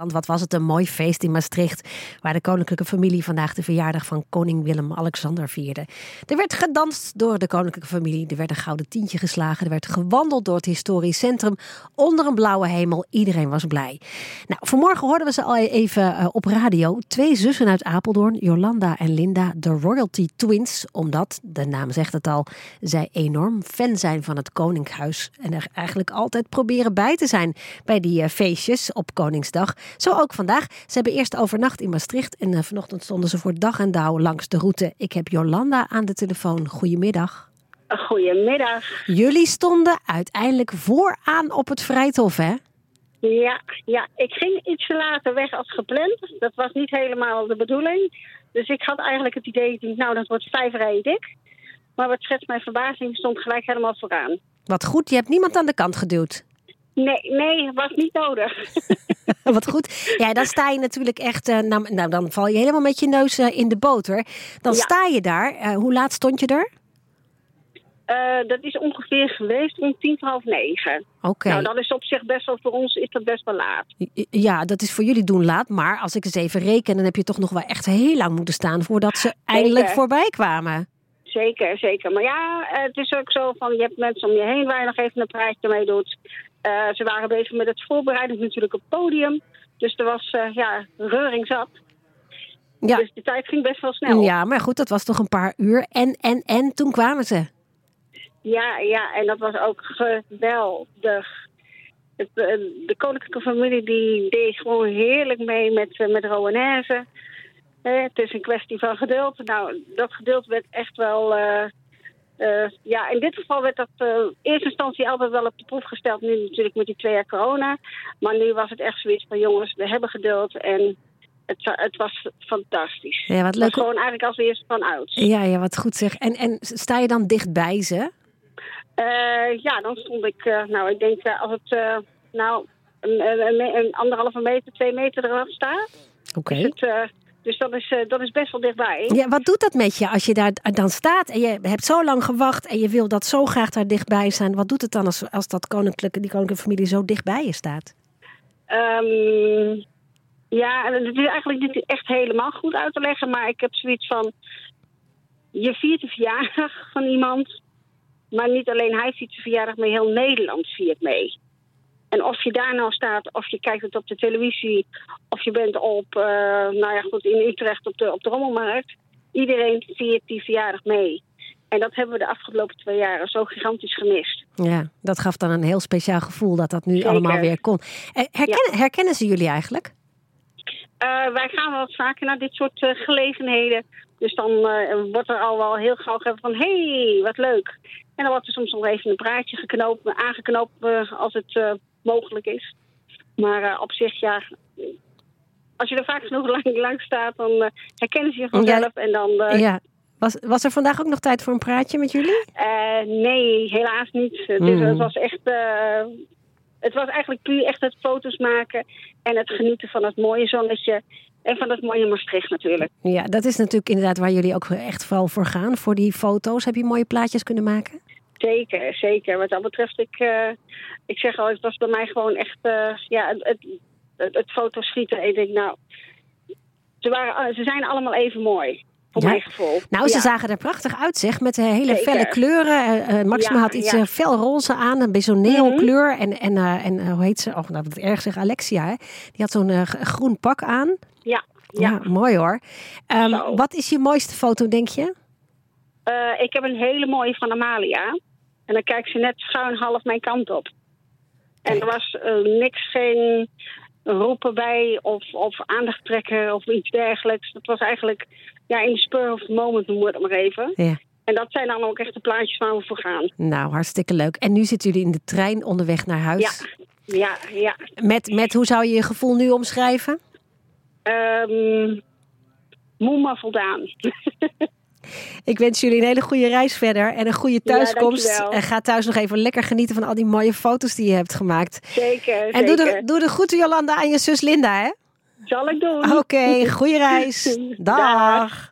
Want wat was het een mooi feest in Maastricht, waar de koninklijke familie vandaag de verjaardag van koning Willem-Alexander vierde. Er werd gedanst door de koninklijke familie, er werd een gouden tientje geslagen, er werd gewandeld door het historisch centrum onder een blauwe hemel. Iedereen was blij. Nou, vanmorgen hoorden we ze al even eh, op radio. Twee zussen uit Apeldoorn, Jolanda en Linda, de Royalty Twins, omdat, de naam zegt het al, zij enorm fan zijn van het Koninkhuis en er eigenlijk altijd proberen bij te zijn bij die eh, feestjes op Koningsdag. Zo ook vandaag. Ze hebben eerst overnacht in Maastricht en uh, vanochtend stonden ze voor dag en dauw langs de route. Ik heb Jolanda aan de telefoon. Goedemiddag. Goedemiddag. Jullie stonden uiteindelijk vooraan op het Vrijthof, hè? Ja, ja, ik ging iets later weg als gepland. Dat was niet helemaal de bedoeling. Dus ik had eigenlijk het idee, nou dat wordt vijf rijen dik. Maar wat schetst mijn verbazing, stond gelijk helemaal vooraan. Wat goed, je hebt niemand aan de kant geduwd. Nee, nee, was niet nodig. Wat goed. Ja, dan sta je natuurlijk echt. Uh, nou, nou, dan val je helemaal met je neus uh, in de boter. Dan ja. sta je daar. Uh, hoe laat stond je er? dat is ongeveer geweest om tien voor half negen. Oké. Okay. Nou, dat is op zich best wel voor ons is dat best wel laat. Ja, dat is voor jullie doen laat. Maar als ik eens even reken, dan heb je toch nog wel echt heel lang moeten staan voordat ze eindelijk voorbij kwamen. Zeker, zeker. Maar ja, het is ook zo van je hebt mensen om je heen waar je nog even een prijsje mee doet. Uh, ze waren bezig met het voorbereiden natuurlijk op het podium. Dus er was uh, ja, reuring zat. Ja. Dus de tijd ging best wel snel. Ja, maar goed, dat was toch een paar uur. En, en, en toen kwamen ze. Ja, ja, en dat was ook geweldig. Het, de koninklijke familie die deed gewoon heerlijk mee met, met Rowanese. Eh, het is een kwestie van geduld. Nou, dat geduld werd echt wel... Uh, ja, in dit geval werd dat in eerste instantie altijd wel op de proef gesteld. Nu natuurlijk met die twee jaar corona. Maar nu was het echt zoiets van jongens, we hebben geduld en het, het was fantastisch. Ja, wat leuk. Het was gewoon eigenlijk als eerste van oud. Ja, ja, wat goed zeg. En, en sta je dan dichtbij ze? ja, dan stond ik, nou ik denk als het nou een, een, een, anderhalve meter, twee meter eraf staat. Oké. Okay. Dus dat is, uh, dat is best wel dichtbij. Ja, wat doet dat met je als je daar dan staat en je hebt zo lang gewacht en je wil dat zo graag daar dichtbij zijn? Wat doet het dan als, als dat koninklijke, die koninklijke familie zo dichtbij je staat? Um, ja, het is eigenlijk niet echt helemaal goed uit te leggen, maar ik heb zoiets van: je viert de verjaardag van iemand, maar niet alleen hij viert de verjaardag, maar heel Nederland viert mee. En of je daar nou staat, of je kijkt het op de televisie, of je bent op, uh, nou ja, goed, in Utrecht op de, op de Rommelmarkt. Iedereen viert die verjaardag mee. En dat hebben we de afgelopen twee jaren zo gigantisch gemist. Ja, dat gaf dan een heel speciaal gevoel dat dat nu Zeker. allemaal weer kon. Herkennen, ja. herkennen ze jullie eigenlijk? Uh, wij gaan wel vaker naar dit soort uh, gelegenheden. Dus dan wordt er al wel heel gauw gezegd van... hé, hey, wat leuk. En dan wordt er soms nog even een praatje geknoopt, aangeknoopt als het mogelijk is. Maar uh, op zich, ja, als je er vaak genoeg lang, lang staat, dan uh, herkennen ze je vanzelf. Ja. En dan, uh, ja. Was, was er vandaag ook nog tijd voor een praatje met jullie? nee, helaas niet. Mm. Dus het was echt. het was eigenlijk puur echt het foto's maken en het genieten van het mooie zonnetje. En van het mooie Maastricht natuurlijk. Ja, dat is natuurlijk inderdaad waar jullie ook echt vooral voor gaan. Voor die foto's. Heb je mooie plaatjes kunnen maken? Zeker, zeker. Wat dat betreft, ik, uh, ik zeg al, het was bij mij gewoon echt, uh, ja, het, het, het, het fotoschieten. Ik denk, nou, ze, waren, ze zijn allemaal even mooi. Voor ja. mijn gevoel. Nou, ze ja. zagen er prachtig uit, zeg. Met hele Zeker. felle kleuren. Uh, Maxima ja, had iets uh, fel roze aan. Een beetje zo'n neonkleur. Mm -hmm. En, en, en hoe heet ze? Oh, nou, wat erg zeg. Alexia, hè? Die had zo'n groen pak aan. Ja. Ja, mooi hoor. Um, wat is je mooiste foto, denk je? ik heb een hele mooie van Amalia. En dan kijkt ze net schuin half mijn kant op. En er was uh, niks, geen roepen bij of, of aandacht trekken of iets dergelijks. Dat was eigenlijk ja, in de spur of the moment, noemen we het maar even. Ja. En dat zijn dan ook echt de plaatjes waar we voor gaan. Nou, hartstikke leuk. En nu zitten jullie in de trein onderweg naar huis. Ja, ja. ja. Met, met hoe zou je je gevoel nu omschrijven? Um, moe maar voldaan. Ik wens jullie een hele goede reis verder en een goede thuiskomst. Ja, en ga thuis nog even lekker genieten van al die mooie foto's die je hebt gemaakt. Zeker. En zeker. Doe, de, doe de groeten Jolanda aan je zus Linda, hè? Zal ik doen. Oké, okay, goede reis. Dag. Dag.